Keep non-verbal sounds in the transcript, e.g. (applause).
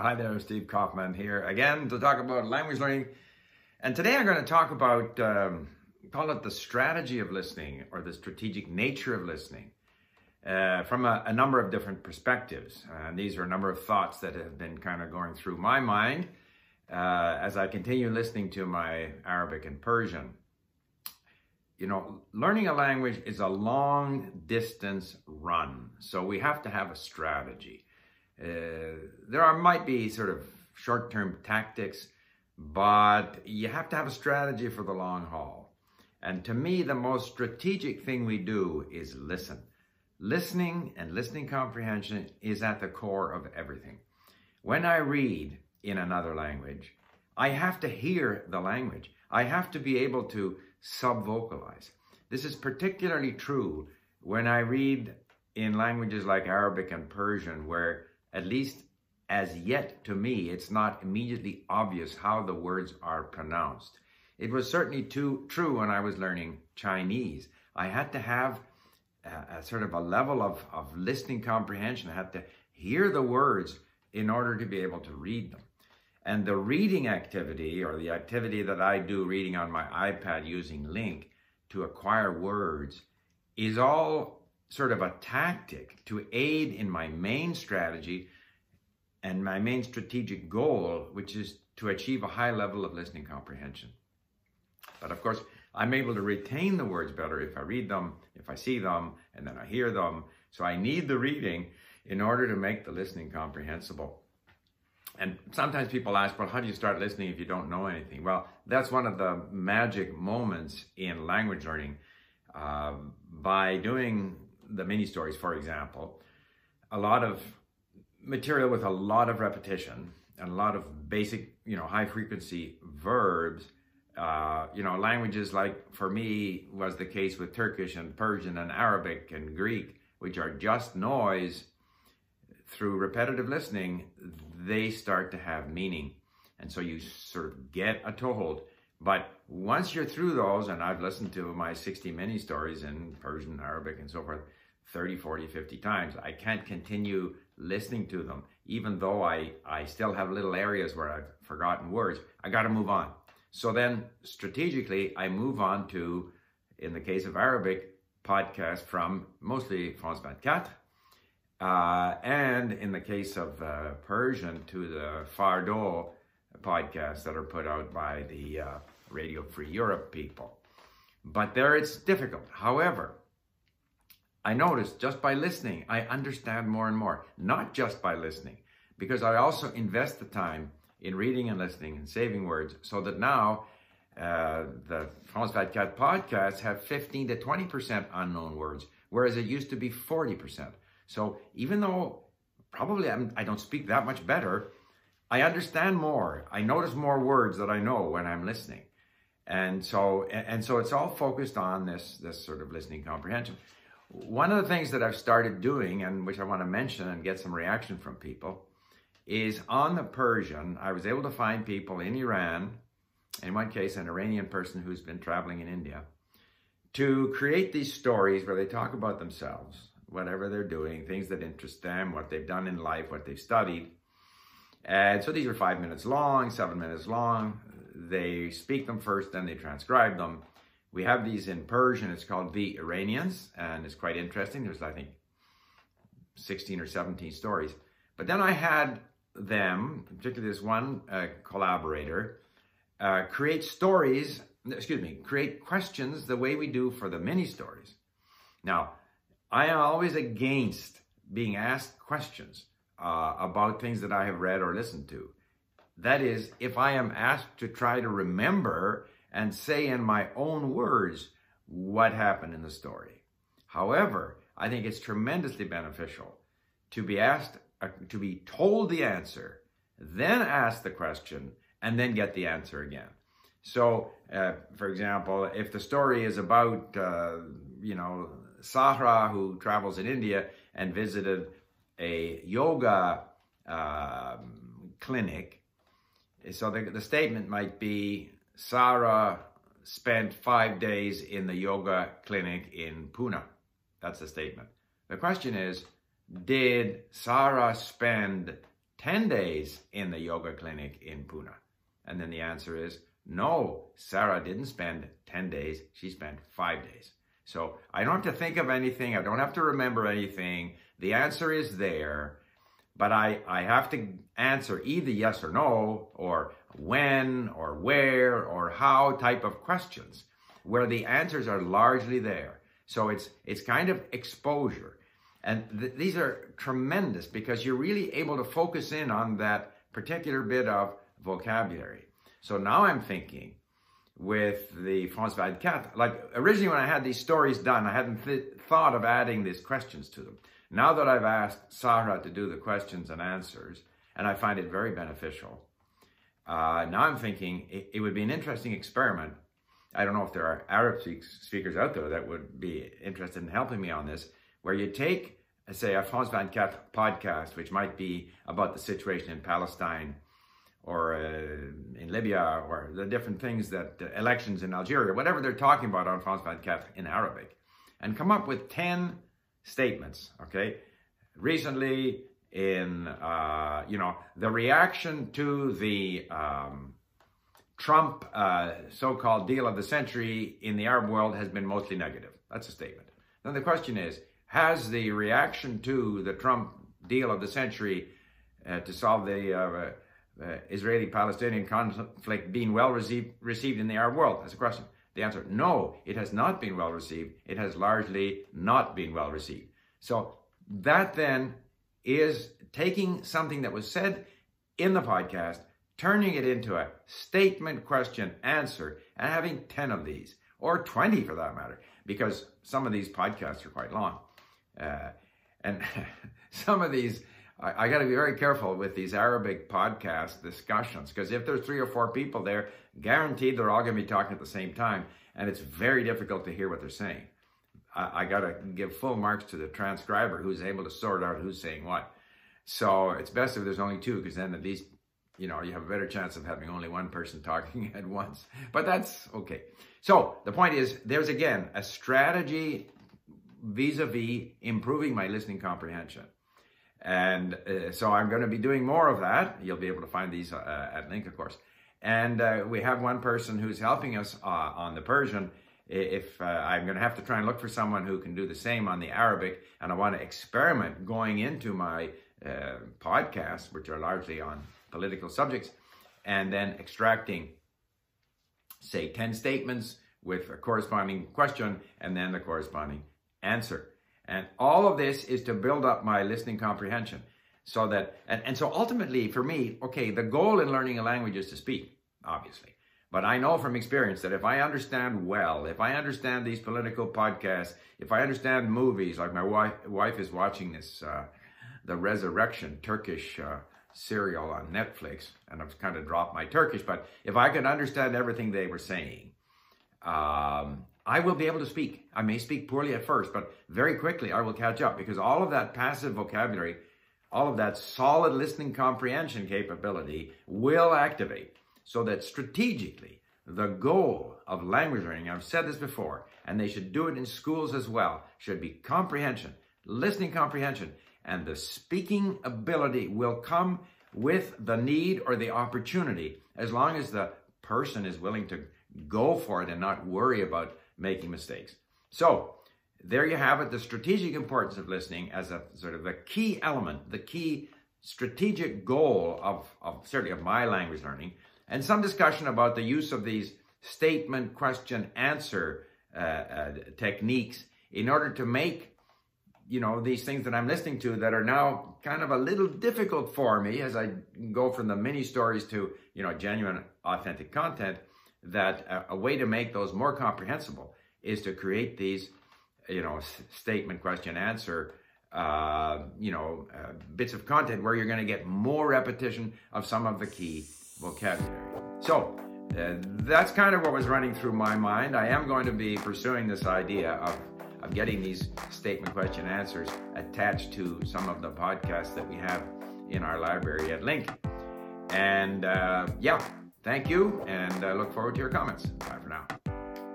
Hi there, Steve Kaufmann here again to talk about language learning. And today I'm going to talk about, um, call it the strategy of listening or the strategic nature of listening uh, from a, a, number of different perspectives. And these are a number of thoughts that have been kind of going through my mind uh, as I continue listening to my Arabic and Persian. You know, learning a language is a long distance run. So we have to have a strategy. Uh, there are might be sort of short-term tactics, but you have to have a strategy for the long haul. And to me, the most strategic thing we do is listen. Listening and listening comprehension is at the core of everything. When I read in another language, I have to hear the language. I have to be able to sub-vocalize. This is particularly true when I read in languages like Arabic and Persian, where at least as yet to me, it's not immediately obvious how the words are pronounced. It was certainly too, true when I was learning Chinese. I had to have a, a sort of a level of, of listening comprehension. I had to hear the words in order to be able to read them. And the reading activity, or the activity that I do reading on my iPad using LingQ to acquire words, is all sort of a tactic to aid in my main strategy and my main strategic goal, which is to achieve a high level of listening comprehension. But of course, I'm able to retain the words better if I read them, if I see them, and then I hear them. So I need the reading in order to make the listening comprehensible. And sometimes people ask, well, how do you start listening if you don't know anything? Well, that's one of the magic moments in language learning. Uh, by doing the mini stories, for example, a lot of material with a lot of repetition and a lot of basic, you know, high frequency verbs. Uh, you know, languages like for me was the case with Turkish and Persian and Arabic and Greek, which are just noise. Through repetitive listening, they start to have meaning. And so you sort of get a toehold. But once you're through those, and I've listened to my 60 mini stories in Persian, Arabic, and so forth, 30, 40, 50 times. I can't continue listening to them, even though I, I still have little areas where I've forgotten words. I got to move on. So then strategically, I move on to, in the case of Arabic, podcast from mostly France 24. Uh, and in the case of uh, Persian, to the Farda podcasts that are put out by the uh, Radio Free Europe people. But there it's difficult. However, I noticed just by listening, I understand more and more, not just by listening, because I also invest the time in reading and listening and saving words so that now uh, the France 24 podcasts have 15 to 20% unknown words, whereas it used to be 40%. So even though probably I'm, I do not speak that much better, I understand more. I notice more words that I know when I'm listening. And so, and so it's all focused on this, this sort of listening comprehension. One of the things that I've started doing, and which I want to mention and get some reaction from people, is on the Persian, I was able to find people in Iran, in one case, an Iranian person who's been traveling in India, to create these stories where they talk about themselves, whatever they're doing, things that interest them, what they've done in life, what they've studied. And so these are five minutes long, seven minutes long. They speak them first, then they transcribe them. We have these in Persian. It's called The Iranians, and it's quite interesting. There's, I think, 16 or 17 stories. But then I had them, particularly this one uh, collaborator, uh, create stories, excuse me, create questions the way we do for the mini stories. Now, I am always against being asked questions uh, about things that I have read or listened to. That is, if I am asked to try to remember and say in my own words what happened in the story. However, I think it's tremendously beneficial to be asked, uh, to be told the answer, then ask the question, and then get the answer again. So, uh, for example, if the story is about, uh, you know, Sahra who travels in India and visited a yoga um, clinic, so the, the statement might be, Sarah spent five days in the yoga clinic in Pune. That's the statement. The question is, did Sarah spend 10 days in the yoga clinic in Pune? And then the answer is no, Sarah didn't spend 10 days, she spent five days. So I don't have to think of anything, I don't have to remember anything. The answer is there, but I, I have to answer either yes or no, or when, or where, or how type of questions, where the answers are largely there. So it's, it's kind of exposure. And th- these are tremendous because you're really able to focus in on that particular bit of vocabulary. So now I'm thinking with the France 24, like originally when I had these stories done, I hadn't th- thought of adding these questions to them. Now that I've asked Sarah to do the questions and answers, and I find it very beneficial, uh, now I'm thinking it, it would be an interesting experiment. I don't know if there are Arab speakers out there that would be interested in helping me on this, where you take, say, a France 24 podcast, which might be about the situation in Palestine or uh, in Libya or the different things that uh, elections in Algeria, whatever they're talking about on France 24 in Arabic, and come up with 10 statements, okay? Recently, in, uh, you know, the reaction to the um, Trump uh, so-called deal of the century in the Arab world has been mostly negative. That's a statement. Then the question is, has the reaction to the Trump deal of the century uh, to solve the uh, uh, Israeli-Palestinian conflict been well received, received in the Arab world? That's a question. The answer, no, it has not been well received. It has largely not been well received. So that then is taking something that was said in the podcast, turning it into a statement, question, answer, and having 10 of these, or 20 for that matter, because some of these podcasts are quite long. Uh, and (laughs) some of these I, I got to be very careful with these Arabic podcast discussions because if there's three or four people there, guaranteed they're all going to be talking at the same time, and it's very difficult to hear what they're saying. I, I got to give full marks to the transcriber who's able to sort out who's saying what. So it's best if there's only two because then at least you know you have a better chance of having only one person (laughs) talking at once. But that's okay. So the point is, there's again a strategy vis-a-vis improving my listening comprehension. And uh, so I'm going to be doing more of that. You'll be able to find these uh, at LingQ, of course. And uh, we have one person who's helping us uh, on the Persian. If uh, I'm going to have to try and look for someone who can do the same on the Arabic, and I want to experiment going into my uh, podcasts, which are largely on political subjects, and then extracting, say, 10 statements with a corresponding question and then the corresponding answer. And all of this is to build up my listening comprehension. So that, and, and so ultimately for me, okay, the goal in learning a language is to speak, obviously. But I know from experience that if I understand well, if I understand these political podcasts, if I understand movies, like my wife, wife is watching this, uh, The Resurrection Turkish uh, serial on Netflix, and I've kind of dropped my Turkish, but if I could understand everything they were saying, um, I will be able to speak. I may speak poorly at first, but very quickly I will catch up because all of that passive vocabulary, all of that solid listening comprehension capability will activate so that strategically the goal of language learning, I've said this before, and they should do it in schools as well, should be comprehension, listening comprehension, and the speaking ability will come with the need or the opportunity as long as the person is willing to go for it and not worry about making mistakes. So there you have it, the strategic importance of listening as a sort of a key element, the key strategic goal of, of certainly of my language learning, and some discussion about the use of these statement, question, answer uh, uh, techniques in order to make you know these things that I'm listening to that are now kind of a little difficult for me as I go from the mini stories to you know genuine authentic content that a, a way to make those more comprehensible is to create these, you know, statement, question, answer, uh, you know, uh, bits of content where you're going to get more repetition of some of the key vocabulary. So uh, that's kind of what was running through my mind. I am going to be pursuing this idea of, of getting these statement, question, answers attached to some of the podcasts that we have in our library at LingQ. And uh, yeah, Thank you, and I look forward to your comments. Bye.